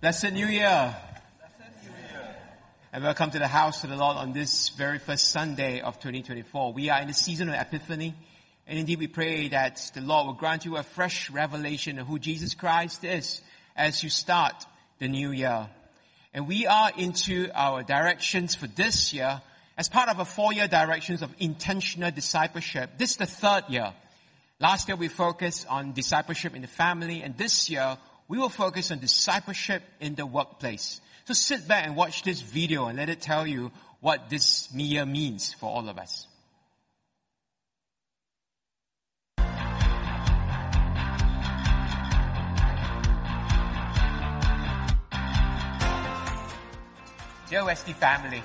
Blessed New Year. And welcome to the house of the Lord on this very first Sunday of 2024. We are in the season of Epiphany. And indeed we pray that the Lord will grant you a fresh revelation of who Jesus Christ is as you start the new year. And we are into our directions for this year as part of a four-year directions of intentional discipleship. This is the third year. Last year we focused on discipleship in the family and this year we will focus on discipleship in the workplace. So sit back and watch this video and let it tell you what this year means for all of us. Dear Wesley family,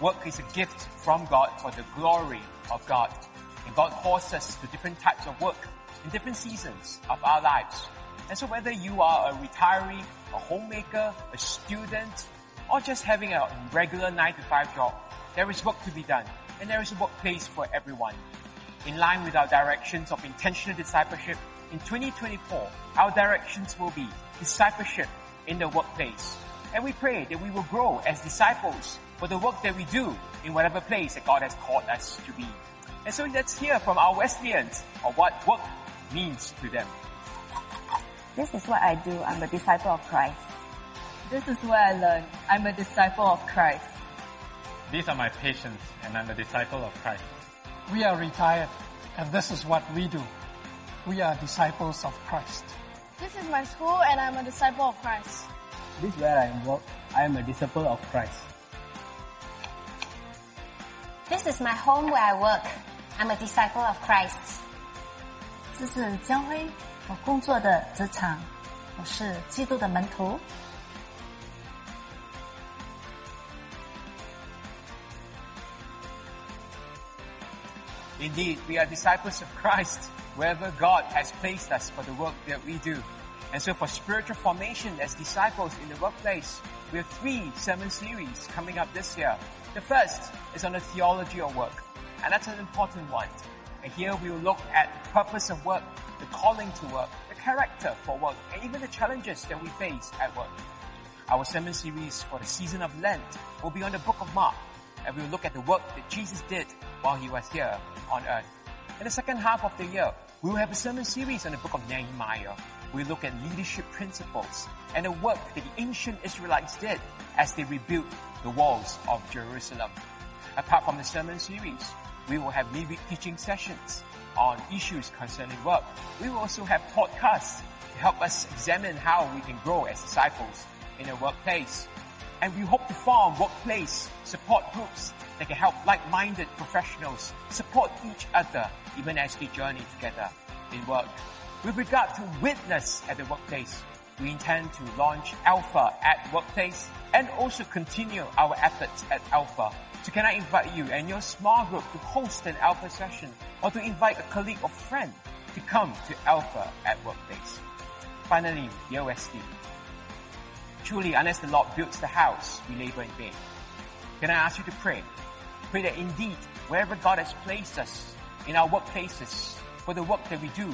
work is a gift from God for the glory of God. And God calls us to different types of work in different seasons of our lives. And so whether you are a retiree, a homemaker, a student, or just having a regular 9 to 5 job, there is work to be done. And there is a workplace for everyone. In line with our directions of intentional discipleship, in 2024, our directions will be discipleship in the workplace. And we pray that we will grow as disciples for the work that we do in whatever place that God has called us to be. And so let's hear from our Wesleyans of what work means to them. This is what I do. I'm a disciple of Christ. This is what I learned. I'm a disciple of Christ. These are my patients, and I'm a disciple of Christ. We are retired, and this is what we do. We are disciples of Christ. This is my school, and I'm a disciple of Christ. This is where I work. I am a disciple of Christ. This is my home where I work. I'm a disciple of Christ. 这是教会 我工作的职场，我是基督的门徒。 Indeed, we are disciples of Christ wherever God has placed us for the work that we do. And so for spiritual formation as disciples in the workplace, we have three sermon series coming up this year. The first is on the theology of work, and that's an important one. And here we will look at the purpose of work, the calling to work, the character for work, and even the challenges that we face at work. Our sermon series for the season of Lent will be on the book of Mark, and we will look at the work that Jesus did while he was here on earth. In the second half of the year, we will have a sermon series on the book of Nehemiah. We look at leadership principles and the work that the ancient Israelites did as they rebuilt the walls of Jerusalem. Apart from the sermon series, we will have midweek teaching sessions on issues concerning work. We will also have podcasts to help us examine how we can grow as disciples in a workplace. And we hope to form workplace support groups that can help like-minded professionals support each other even as we journey together in work. With regard to witness at the workplace, we intend to launch Alpha at Workplace and also continue our efforts at Alpha. So can I invite you and your small group to host an Alpha session or to invite a colleague or friend to come to Alpha at Workplace? Finally, dear Wesley, truly unless the Lord builds the house, we labor in vain. Can I ask you to pray? Pray that indeed, wherever God has placed us in our workplaces, for the work that we do,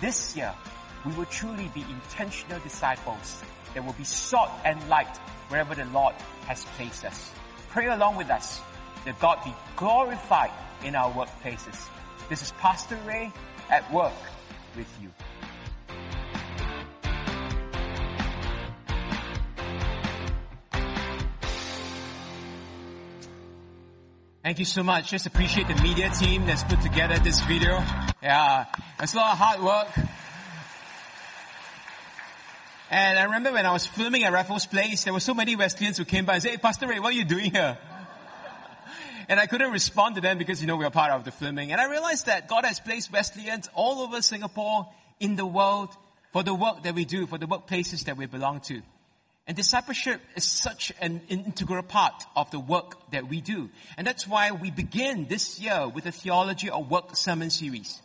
this year, we will truly be intentional disciples that will be salt and light wherever the Lord has placed us. Pray along with us that God be glorified in our workplaces. This is Pastor Ray at work with you. Thank you so much. Just appreciate the media team that's put together this video. Yeah, it's a lot of hard work. And I remember when I was filming at Raffles Place, there were so many Wesleyans who came by and said, hey, Pastor Ray, what are you doing here? and I couldn't respond to them because, you know, we are part of the filming. And I realized that God has placed Wesleyans all over Singapore, in the world, for the work that we do, for the workplaces that we belong to. And discipleship is such an integral part of the work that we do. And that's why we begin this year with a theology of work sermon series.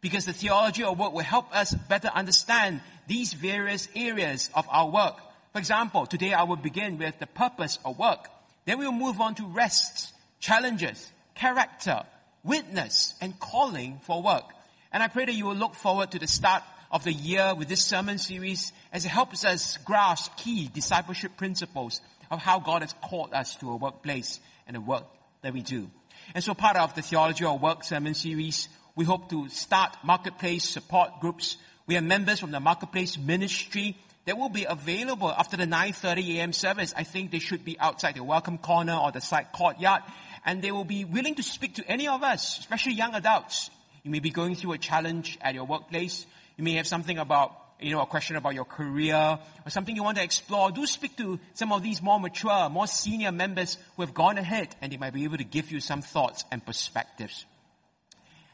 Because the theology of work will help us better understand these various areas of our work. For example, today I will begin with the purpose of work. Then we will move on to rest, challenges, character, witness, and calling for work. And I pray that you will look forward to the start of the year with this sermon series as it helps us grasp key discipleship principles of how God has called us to a workplace and the work that we do. And so part of the Theology of Work sermon series, we hope to start marketplace support groups. We have members from the marketplace ministry that will be available after the 9.30 a.m. service. I think they should be outside the welcome corner or the side courtyard. And they will be willing to speak to any of us, especially young adults. You may be going through a challenge at your workplace. You may have something about, you know, a question about your career or something you want to explore. Do speak to some of these more mature, more senior members who have gone ahead and they might be able to give you some thoughts and perspectives.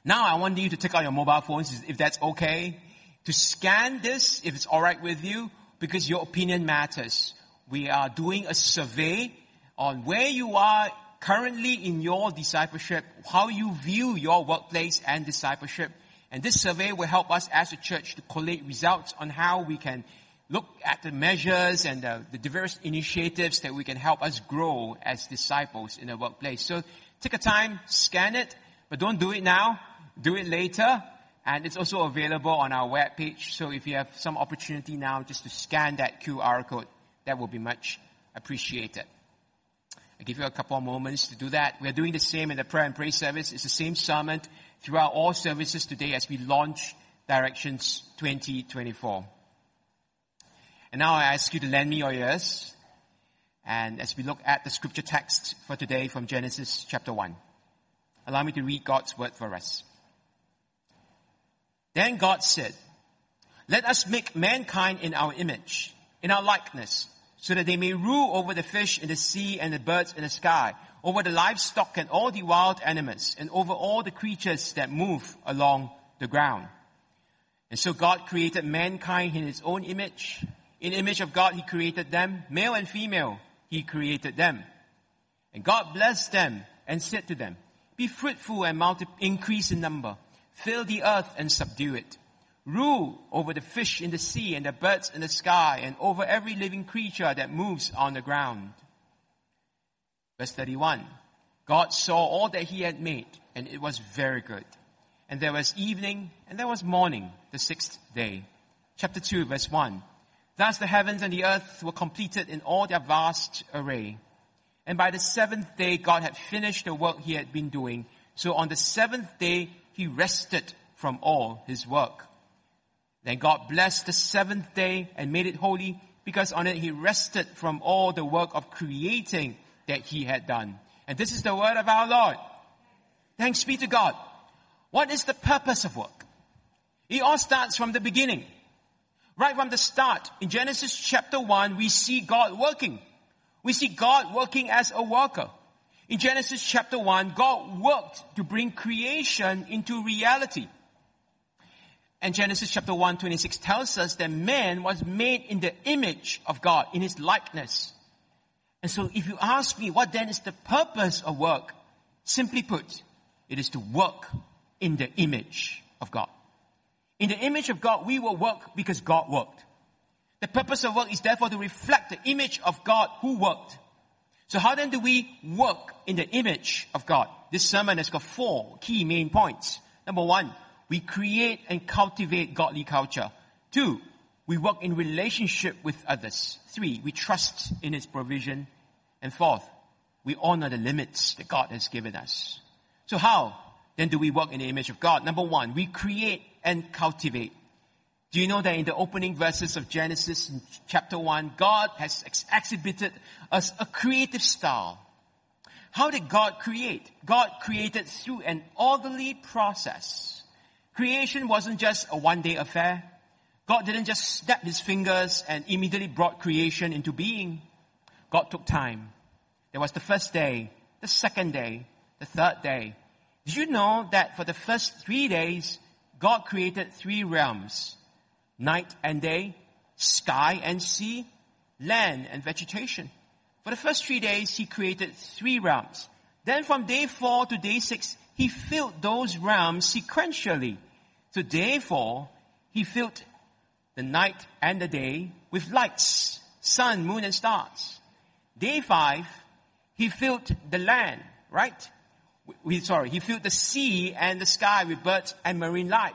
Now I want you to take out your mobile phones if that's okay. To scan this, if it's alright with you, because your opinion matters. We are doing a survey on where you are currently in your discipleship, how you view your workplace and discipleship. And this survey will help us as a church to collate results on how we can look at the measures and the, the diverse initiatives that we can help us grow as disciples in the workplace. So take a time, scan it, but don't do it now. Do it later. And it's also available on our webpage. So if you have some opportunity now just to scan that QR code, that will be much appreciated. I'll give you a couple of moments to do that. We're doing the same in the prayer and praise service. It's the same sermon throughout all services today as we launch Directions 2024. And now I ask you to lend me your ears. And as we look at the scripture text for today from Genesis chapter 1, allow me to read God's word for us. Then God said, let us make mankind in our image, in our likeness, so that they may rule over the fish in the sea and the birds in the sky, over the livestock and all the wild animals, and over all the creatures that move along the ground. And so God created mankind in his own image. In image of God, he created them, male and female, he created them. And God blessed them and said to them, be fruitful and multi- increase in number Fill the earth and subdue it. Rule over the fish in the sea and the birds in the sky and over every living creature that moves on the ground. Verse 31. God saw all that he had made and it was very good. And there was evening and there was morning, the sixth day. Chapter 2 verse 1. Thus the heavens and the earth were completed in all their vast array. And by the seventh day God had finished the work he had been doing. So on the seventh day he rested from all his work. Then God blessed the seventh day and made it holy because on it he rested from all the work of creating that he had done. And this is the word of our Lord. Thanks be to God. What is the purpose of work? It all starts from the beginning. Right from the start, in Genesis chapter 1, we see God working. We see God working as a worker. In Genesis chapter 1, God worked to bring creation into reality. And Genesis chapter 1, 26 tells us that man was made in the image of God, in his likeness. And so if you ask me, what then is the purpose of work? Simply put, it is to work in the image of God. In the image of God, we will work because God worked. The purpose of work is therefore to reflect the image of God who worked. So how then do we work in the image of God? This sermon has got four key main points. Number one, we create and cultivate godly culture. Two, we work in relationship with others. Three, we trust in His provision. And fourth, we honor the limits that God has given us. So how then do we work in the image of God? Number one, we create and cultivate. Do you know that in the opening verses of Genesis chapter 1, God has ex- exhibited us a creative style. How did God create? God created through an orderly process. Creation wasn't just a one day affair. God didn't just snap his fingers and immediately brought creation into being. God took time. There was the first day, the second day, the third day. Did you know that for the first three days, God created three realms? Night and day, sky and sea, land and vegetation. For the first three days, he created three realms. Then from day four to day six, he filled those realms sequentially. So day four, he filled the night and the day with lights, sun, moon, and stars. Day five, he filled the land, right? We, sorry, he filled the sea and the sky with birds and marine life.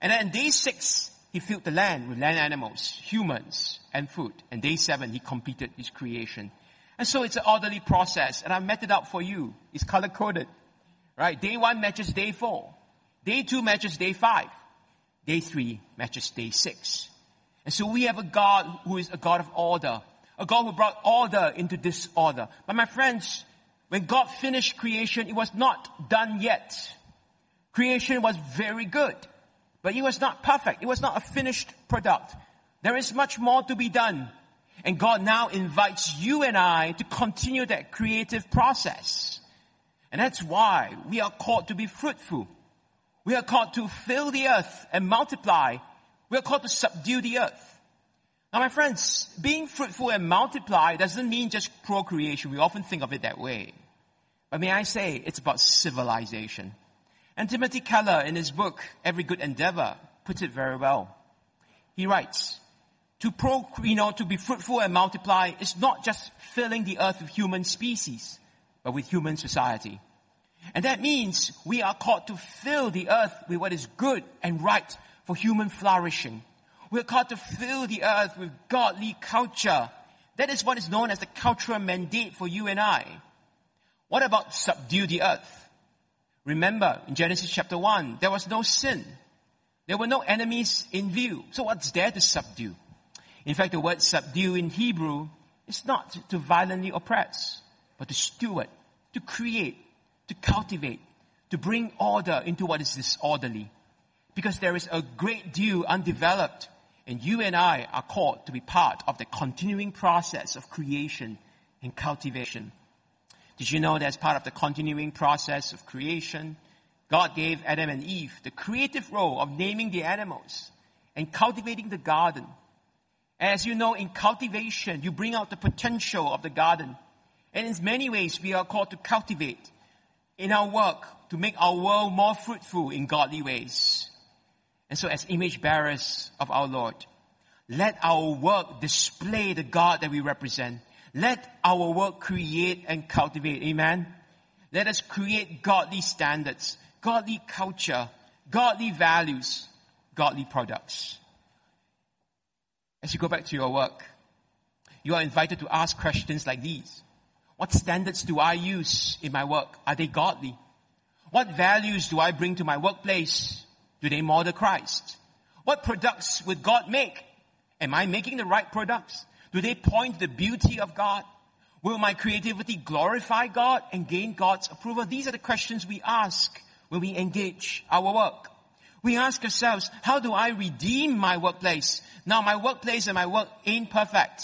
And then day six, he filled the land with land animals, humans, and food. And day seven, he completed his creation. And so it's an orderly process, and I've met it out for you. It's color coded. Right? Day one matches day four. Day two matches day five. Day three matches day six. And so we have a God who is a God of order. A God who brought order into disorder. But my friends, when God finished creation, it was not done yet. Creation was very good, but it was not perfect. It was not a finished product. There is much more to be done. And God now invites you and I to continue that creative process. And that's why we are called to be fruitful. We are called to fill the earth and multiply. We are called to subdue the earth. Now my friends, being fruitful and multiply doesn't mean just procreation. We often think of it that way. But may I say, it's about civilization. And Timothy Keller in his book, Every Good Endeavor, puts it very well. He writes, to pro, you know, to be fruitful and multiply is not just filling the earth with human species, but with human society. And that means we are called to fill the earth with what is good and right for human flourishing. We're called to fill the earth with godly culture. That is what is known as the cultural mandate for you and I. What about subdue the earth? Remember, in Genesis chapter 1, there was no sin. There were no enemies in view. So what's there to subdue? In fact, the word subdue in Hebrew is not to violently oppress, but to steward, to create, to cultivate, to bring order into what is disorderly. Because there is a great deal undeveloped, and you and I are called to be part of the continuing process of creation and cultivation. Did you know that as part of the continuing process of creation, God gave Adam and Eve the creative role of naming the animals and cultivating the garden. As you know, in cultivation, you bring out the potential of the garden. And in many ways, we are called to cultivate in our work to make our world more fruitful in godly ways. And so as image bearers of our Lord, let our work display the God that we represent let our work create and cultivate. Amen. Let us create godly standards, godly culture, godly values, godly products. As you go back to your work, you are invited to ask questions like these. What standards do I use in my work? Are they godly? What values do I bring to my workplace? Do they model Christ? What products would God make? Am I making the right products? Do they point the beauty of God? Will my creativity glorify God and gain God's approval? These are the questions we ask when we engage our work. We ask ourselves, how do I redeem my workplace? Now my workplace and my work ain't perfect.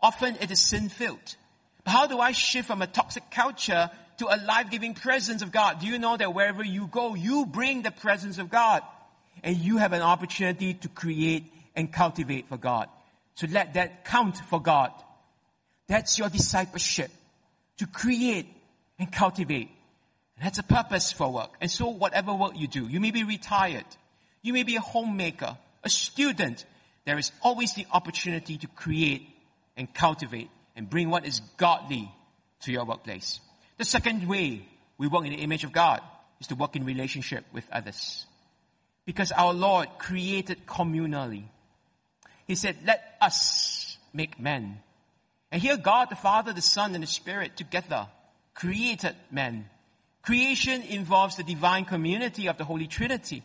Often it is sin-filled. But how do I shift from a toxic culture to a life-giving presence of God? Do you know that wherever you go, you bring the presence of God and you have an opportunity to create and cultivate for God. So let that count for God. That's your discipleship. To create and cultivate. That's a purpose for work. And so whatever work you do, you may be retired. You may be a homemaker, a student. There is always the opportunity to create and cultivate and bring what is godly to your workplace. The second way we work in the image of God is to work in relationship with others. Because our Lord created communally. He said, let us make man. And here God, the Father, the Son, and the Spirit together created man. Creation involves the divine community of the Holy Trinity.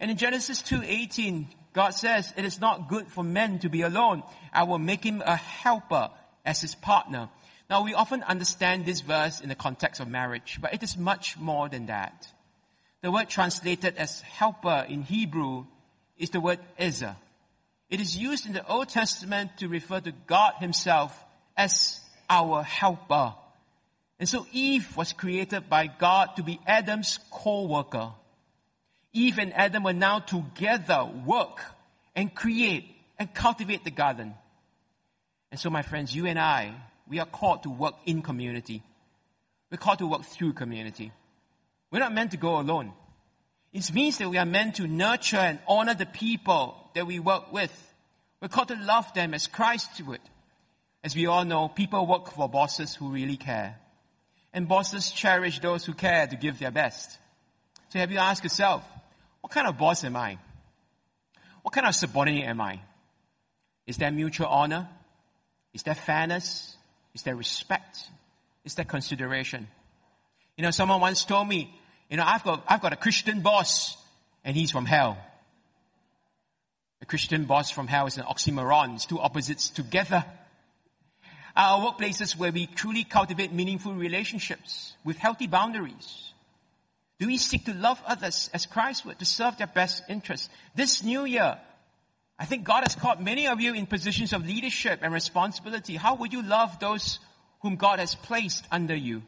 And in Genesis 2.18, God says, it is not good for men to be alone. I will make him a helper as his partner. Now we often understand this verse in the context of marriage, but it is much more than that. The word translated as helper in Hebrew is the word ezer. It is used in the Old Testament to refer to God himself as our helper. And so Eve was created by God to be Adam's co-worker. Eve and Adam were now together work and create and cultivate the garden. And so my friends, you and I, we are called to work in community. We're called to work through community. We're not meant to go alone. It means that we are meant to nurture and honor the people that we work with. We're called to love them as Christ would. As we all know, people work for bosses who really care. And bosses cherish those who care to give their best. So have you asked yourself, what kind of boss am I? what kind of subordinate am I? Is there mutual honor? Is there fairness? Is there respect? Is there consideration? You know, someone once told me, you know, I've got, I've got a Christian boss and he's from hell. A Christian boss from hell is an oxymoron. It's two opposites together. Our workplaces where we truly cultivate meaningful relationships with healthy boundaries. Do we seek to love others as Christ would, to serve their best interests? This new year, I think God has called many of you in positions of leadership and responsibility. How would you love those whom God has placed under you?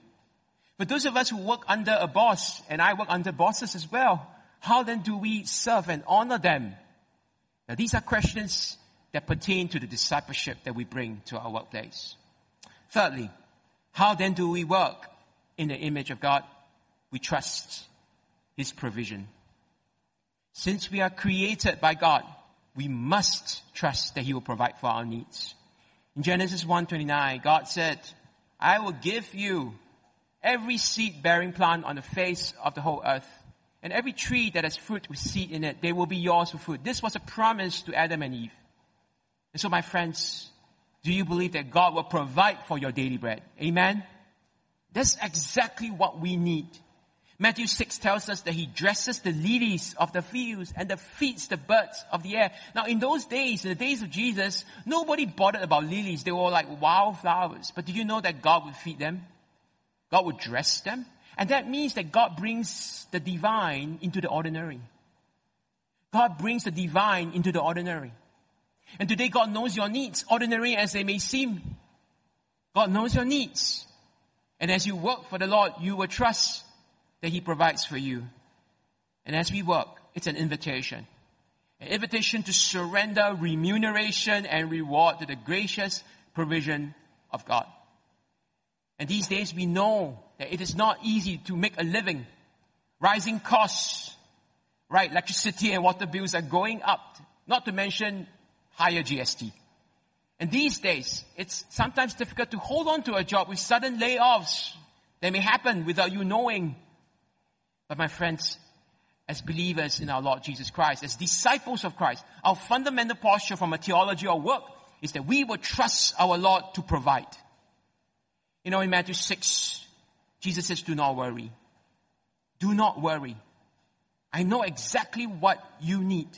For those of us who work under a boss, and I work under bosses as well, how then do we serve and honor them? Now these are questions that pertain to the discipleship that we bring to our workplace. Thirdly, how then do we work in the image of God? We trust His provision. Since we are created by God, we must trust that He will provide for our needs. In Genesis 1:29, God said, "I will give you every seed-bearing plant on the face of the whole earth, and every tree that has fruit with seed in it, they will be yours for food." This was a promise to Adam and Eve. And so, my friends, do you believe that God will provide for your daily bread? Amen. That's exactly what we need. Matthew 6 tells us that he dresses the lilies of the fields and the feeds the birds of the air. Now in those days, in the days of Jesus, nobody bothered about lilies. They were like wildflowers. But do you know that God would feed them? God would dress them? And that means that God brings the divine into the ordinary. God brings the divine into the ordinary. And today God knows your needs, ordinary as they may seem. God knows your needs. And as you work for the Lord, you will trust that He provides for you. And as we work, it's an invitation. An invitation to surrender remuneration and reward to the gracious provision of God. And these days we know it is not easy to make a living. Rising costs, right? Electricity and water bills are going up. Not to mention higher GST. And these days, it's sometimes difficult to hold on to a job with sudden layoffs that may happen without you knowing but my friends, as believers in our Lord Jesus Christ, as disciples of Christ, our fundamental posture from a theology or work is that we will trust our Lord to provide. You know, in Matthew 6, Jesus says, do not worry. Do not worry. I know exactly what you need.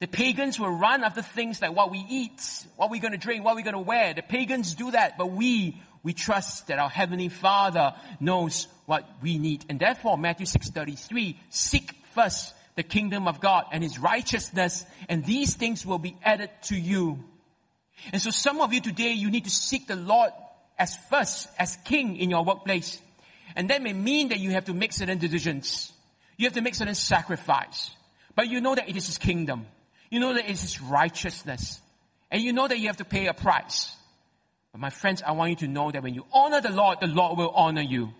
The pagans will run after things like what we eat, what we're going to drink, what we're going to wear. The pagans do that, but we, we trust that our Heavenly Father knows what we need. And therefore, Matthew 6.33, seek first the kingdom of God and His righteousness, and these things will be added to you. And so some of you today, you need to seek the Lord as first, as King in your workplace. And that may mean that you have to make certain decisions. You have to make certain sacrifice. But you know that it is His kingdom. You know that it is His righteousness. And you know that you have to pay a price. But my friends, I want you to know that when you honor the Lord, the Lord will honor you.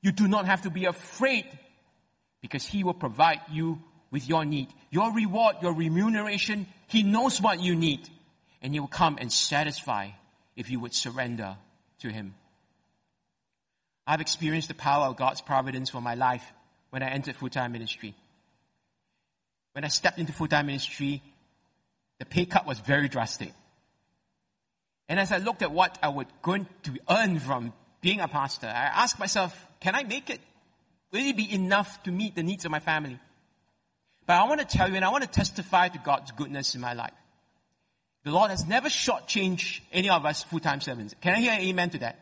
You do not have to be afraid because He will provide you with your need. Your reward, your remuneration, He knows what you need. And He will come and satisfy if you would surrender to Him. I've experienced the power of God's providence for my life when I entered full-time ministry. When I stepped into full-time ministry, the pay cut was very drastic. And as I looked at what I was going to earn from being a pastor, I asked myself, can I make it? Will it be enough to meet the needs of my family? But I want to tell you and I want to testify to God's goodness in my life. The Lord has never shortchanged any of us full-time servants. Can I hear an amen to that?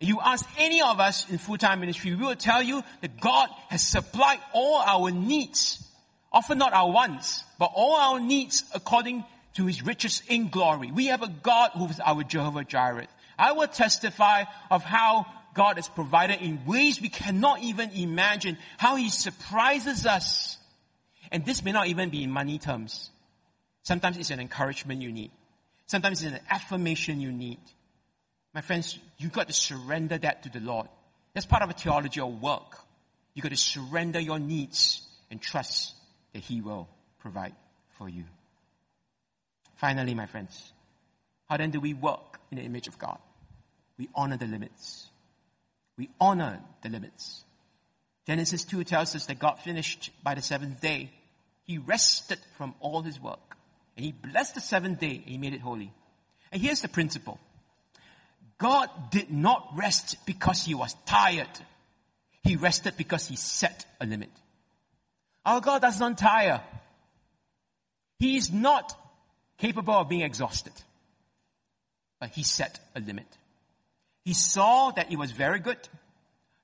You ask any of us in full-time ministry, we will tell you that God has supplied all our needs. Often not our wants, but all our needs according to his riches in glory. We have a God who is our Jehovah Jireh. I will testify of how God has provided in ways we cannot even imagine, how He surprises us. And this may not even be in money terms. Sometimes it's an encouragement you need. Sometimes it's an affirmation you need. My friends, you've got to surrender that to the Lord. That's part of a theology of work. You've got to surrender your needs and trust that He will provide for you. Finally, my friends, how then do we work in the image of God? We honor the limits we honor the limits. Genesis 2 tells us that God finished by the seventh day. he rested from all his work. And he blessed the seventh day and he made it holy. And here's the principle. God did not rest because he was tired. He rested because he set a limit. Our God does not tire. He is not capable of being exhausted. But he set a limit. He saw that it was very good.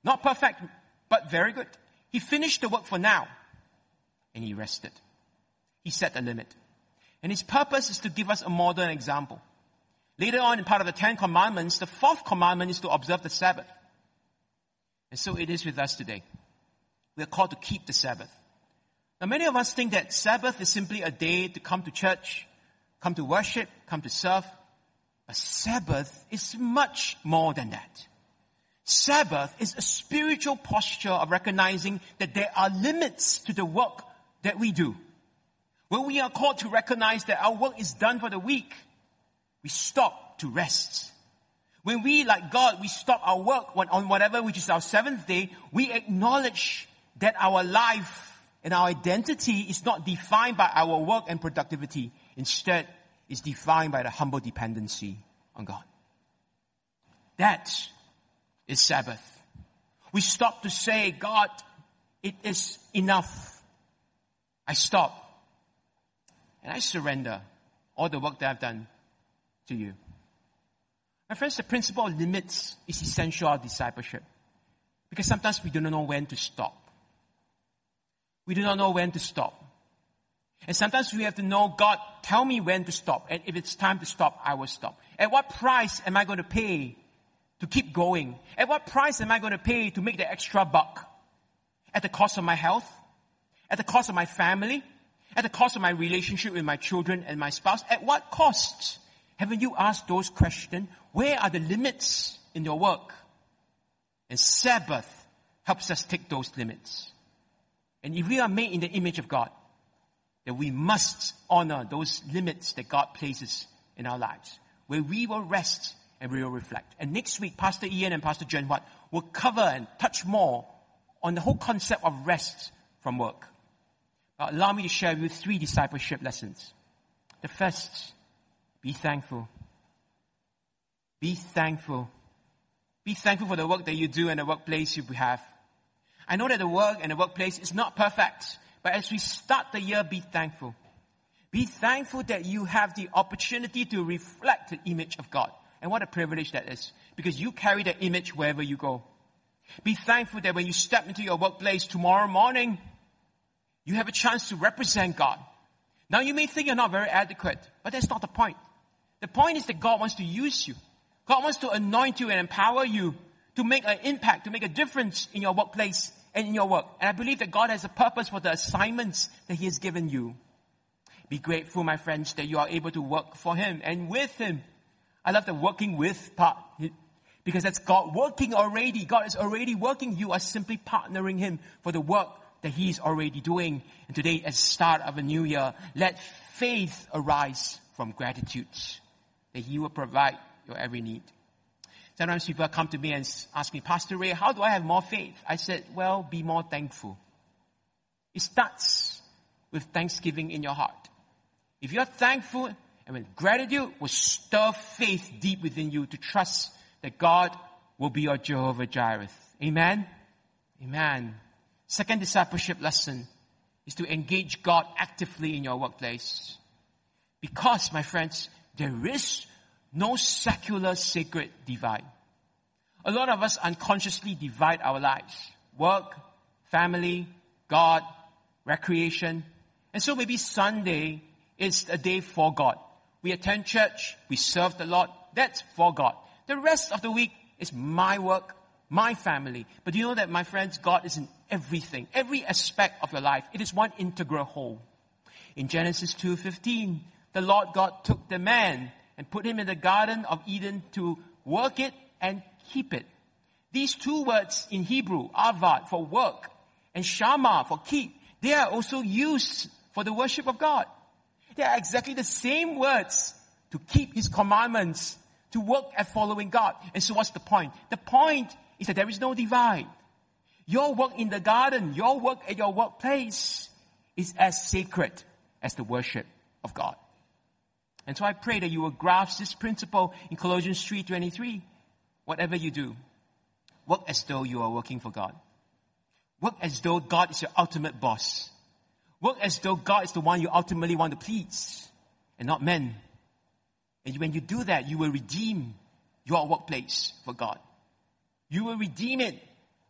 Not perfect, but very good. He finished the work for now. And he rested. He set a limit. And his purpose is to give us a modern example. Later on in part of the Ten Commandments, the fourth commandment is to observe the Sabbath. And so it is with us today. We are called to keep the Sabbath. Now many of us think that Sabbath is simply a day to come to church, come to worship, come to serve. But Sabbath is much more than that. Sabbath is a spiritual posture of recognizing that there are limits to the work that we do. When we are called to recognize that our work is done for the week, we stop to rest. When we, like God, we stop our work on whatever which is our seventh day, we acknowledge that our life and our identity is not defined by our work and productivity. Instead, it's defined by the humble dependency on God. That is Sabbath. We stop to say, God, it is enough. I stop. And I surrender all the work that I've done to you. My friends, the principle of limits is essential of discipleship. Because sometimes we do not know when to stop. We do not know when to stop. And sometimes we have to know, God, tell me when to stop. And if it's time to stop, I will stop. At what price am I going to pay to keep going? At what price am I going to pay to make the extra buck? At the cost of my health? At the cost of my family? At the cost of my relationship with my children and my spouse? At what cost? Haven't you asked those questions? Where are the limits in your work? And Sabbath helps us take those limits. And if we are made in the image of God, then we must honor those limits that God places in our lives, where we will rest and we will reflect. And next week, Pastor Ian and Pastor Jen Watt will cover and touch more on the whole concept of rest from work. But allow me to share with you three discipleship lessons. The first, be thankful. Be thankful. Be thankful for the work that you do and the workplace you have. I know that the work and the workplace is not perfect, but as we start the year, be thankful. Be thankful that you have the opportunity to reflect the image of God. And what a privilege that is, because you carry the image wherever you go. Be thankful that when you step into your workplace tomorrow morning, you have a chance to represent God. Now you may think you're not very adequate, but that's not the point. The point is that God wants to use you. God wants to anoint you and empower you to make an impact, to make a difference in your workplace and in your work. And I believe that God has a purpose for the assignments that He has given you. Be grateful, my friends, that you are able to work for Him and with Him. I love the working with part because that's God working already. God is already working. You are simply partnering Him for the work that He is already doing. And today, as the start of a new year, let faith arise from gratitude that He will provide your every need. Sometimes people come to me and ask me, Pastor Ray, how do I have more faith? I said, well, be more thankful. It starts with thanksgiving in your heart. If you're thankful and with gratitude will stir faith deep within you to trust that God will be your Jehovah Jireh. Amen? Amen. Second discipleship lesson is to engage God actively in your workplace. Because, my friends, there is no secular sacred divide. A lot of us unconsciously divide our lives. Work, family, God, recreation. And so maybe Sunday is a day for God. We attend church, we serve the Lord, that's for God. The rest of the week is my work, my family. But you know that my friends, God is in everything, every aspect of your life. It is one integral whole. In Genesis 2.15, the Lord God took the man and put him in the Garden of Eden to work it and keep it. These two words in Hebrew, avad for work and shama for keep, they are also used for the worship of God. They are exactly the same words to keep His commandments, to work at following God. And so what's the point? The point is that there is no divide. Your work in the garden, your work at your workplace is as sacred as the worship of God. And so I pray that you will grasp this principle in Colossians 3.23. Whatever you do, work as though you are working for God. Work as though God is your ultimate boss. Work as though God is the one you ultimately want to please and not men. And when you do that, you will redeem your workplace for God. You will redeem it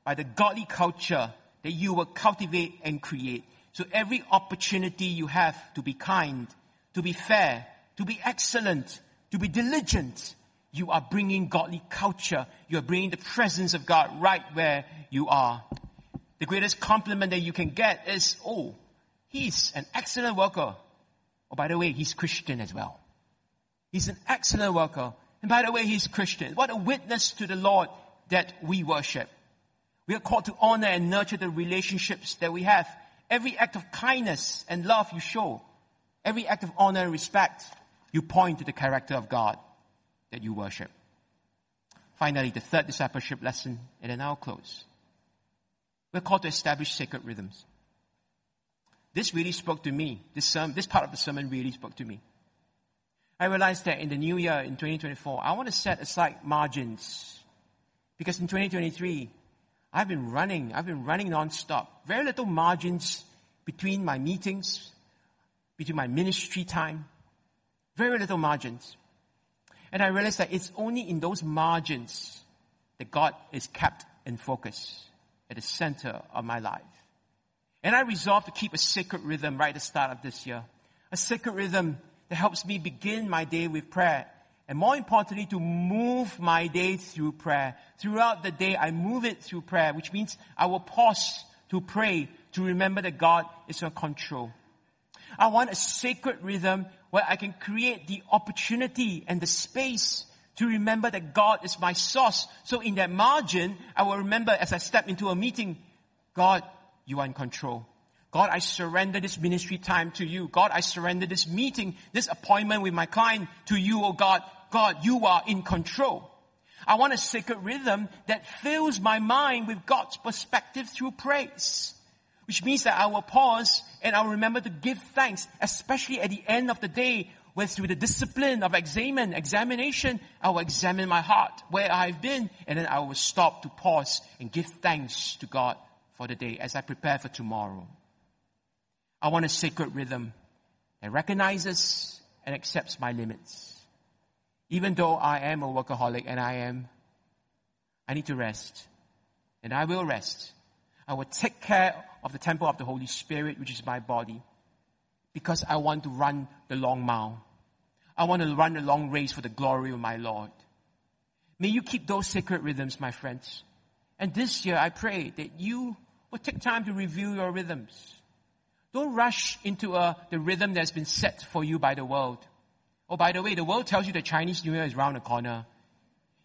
by the godly culture that you will cultivate and create. So every opportunity you have to be kind, to be fair, to be excellent, to be diligent, you are bringing godly culture. You are bringing the presence of God right where you are. The greatest compliment that you can get is, oh, he's an excellent worker. Oh, by the way, he's Christian as well. He's an excellent worker. And by the way, he's Christian. What a witness to the Lord that we worship. We are called to honor and nurture the relationships that we have. Every act of kindness and love you show, every act of honor and respect, you point to the character of God that you worship. Finally, the third discipleship lesson, and then I'll close. We're called to establish sacred rhythms. This really spoke to me. This, this part of the sermon really spoke to me. I realized that in the new year, in 2024, I want to set aside margins. Because in 2023, I've been running, I've been running nonstop. Very little margins between my meetings, between my ministry time. Very little margins. And I realized that it's only in those margins that God is kept in focus at the center of my life. And I resolved to keep a sacred rhythm right at the start of this year. A sacred rhythm that helps me begin my day with prayer. And more importantly, to move my day through prayer. Throughout the day, I move it through prayer, which means I will pause to pray, to remember that God is in control. I want a sacred rhythm where I can create the opportunity and the space to remember that God is my source. So in that margin, I will remember as I step into a meeting, God, you are in control. God, I surrender this ministry time to you. God, I surrender this meeting, this appointment with my client to you, oh God. God, you are in control. I want a sacred rhythm that fills my mind with God's perspective through praise. Which means that I will pause and I'll remember to give thanks, especially at the end of the day, where through the discipline of examen, examination, I will examine my heart, where I've been, and then I will stop to pause and give thanks to God for the day as I prepare for tomorrow. I want a sacred rhythm that recognizes and accepts my limits. Even though I am a workaholic and I am, I need to rest. And I will rest. I will take care of the temple of the Holy Spirit, which is my body, because I want to run the long mile. I want to run the long race for the glory of my Lord. May you keep those sacred rhythms, my friends. And this year, I pray that you will take time to review your rhythms. Don't rush into uh, the rhythm that's been set for you by the world. Oh, by the way, the world tells you that Chinese New Year is around the corner.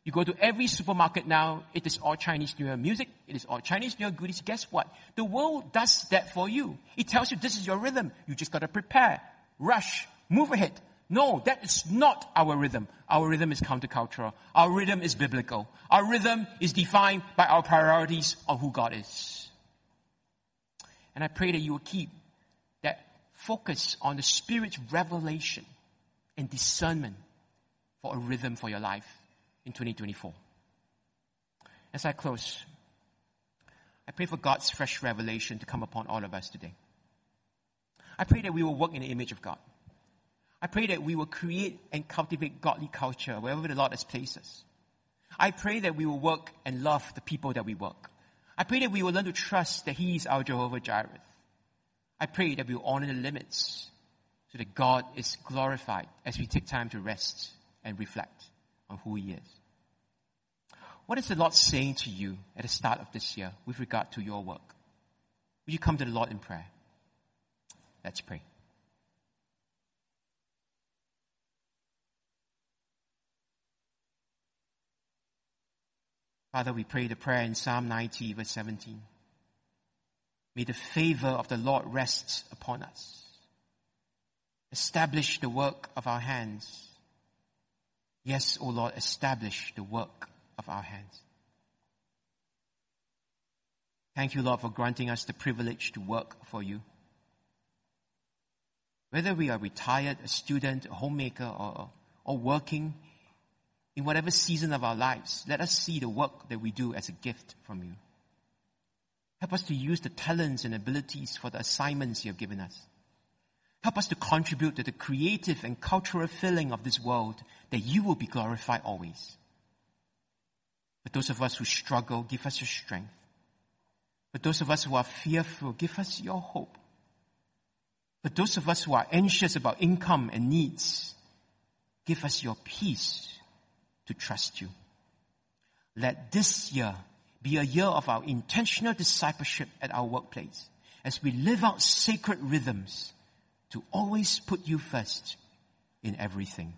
You go to every supermarket now, it is all Chinese New Year music, it is all Chinese New Year goodies. Guess what? The world does that for you. It tells you this is your rhythm. You just gotta prepare, rush, move ahead. No, that is not our rhythm. Our rhythm is countercultural. Our rhythm is biblical. Our rhythm is defined by our priorities of who God is. And I pray that you will keep that focus on the Spirit's revelation and discernment for a rhythm for your life in 2024. As I close, I pray for God's fresh revelation to come upon all of us today. I pray that we will work in the image of God. I pray that we will create and cultivate godly culture wherever the Lord has placed us. I pray that we will work and love the people that we work. I pray that we will learn to trust that He is our Jehovah Jireh. I pray that we'll honor the limits so that God is glorified as we take time to rest and reflect on who He is. What is the Lord saying to you at the start of this year with regard to your work? Will you come to the Lord in prayer? Let's pray. Father, we pray the prayer in Psalm 90, verse 17. May the favor of the Lord rest upon us. Establish the work of our hands. Yes, O Lord, establish the work of our hands. Thank you, Lord, for granting us the privilege to work for you. Whether we are retired, a student, a homemaker, or, or working in whatever season of our lives, let us see the work that we do as a gift from you. Help us to use the talents and abilities for the assignments you have given us. Help us to contribute to the creative and cultural filling of this world that you will be glorified always. For those of us who struggle, give us your strength. For those of us who are fearful, give us your hope. For those of us who are anxious about income and needs, give us your peace to trust you. Let this year be a year of our intentional discipleship at our workplace as we live out sacred rhythms to always put you first in everything.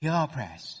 Hear our prayers,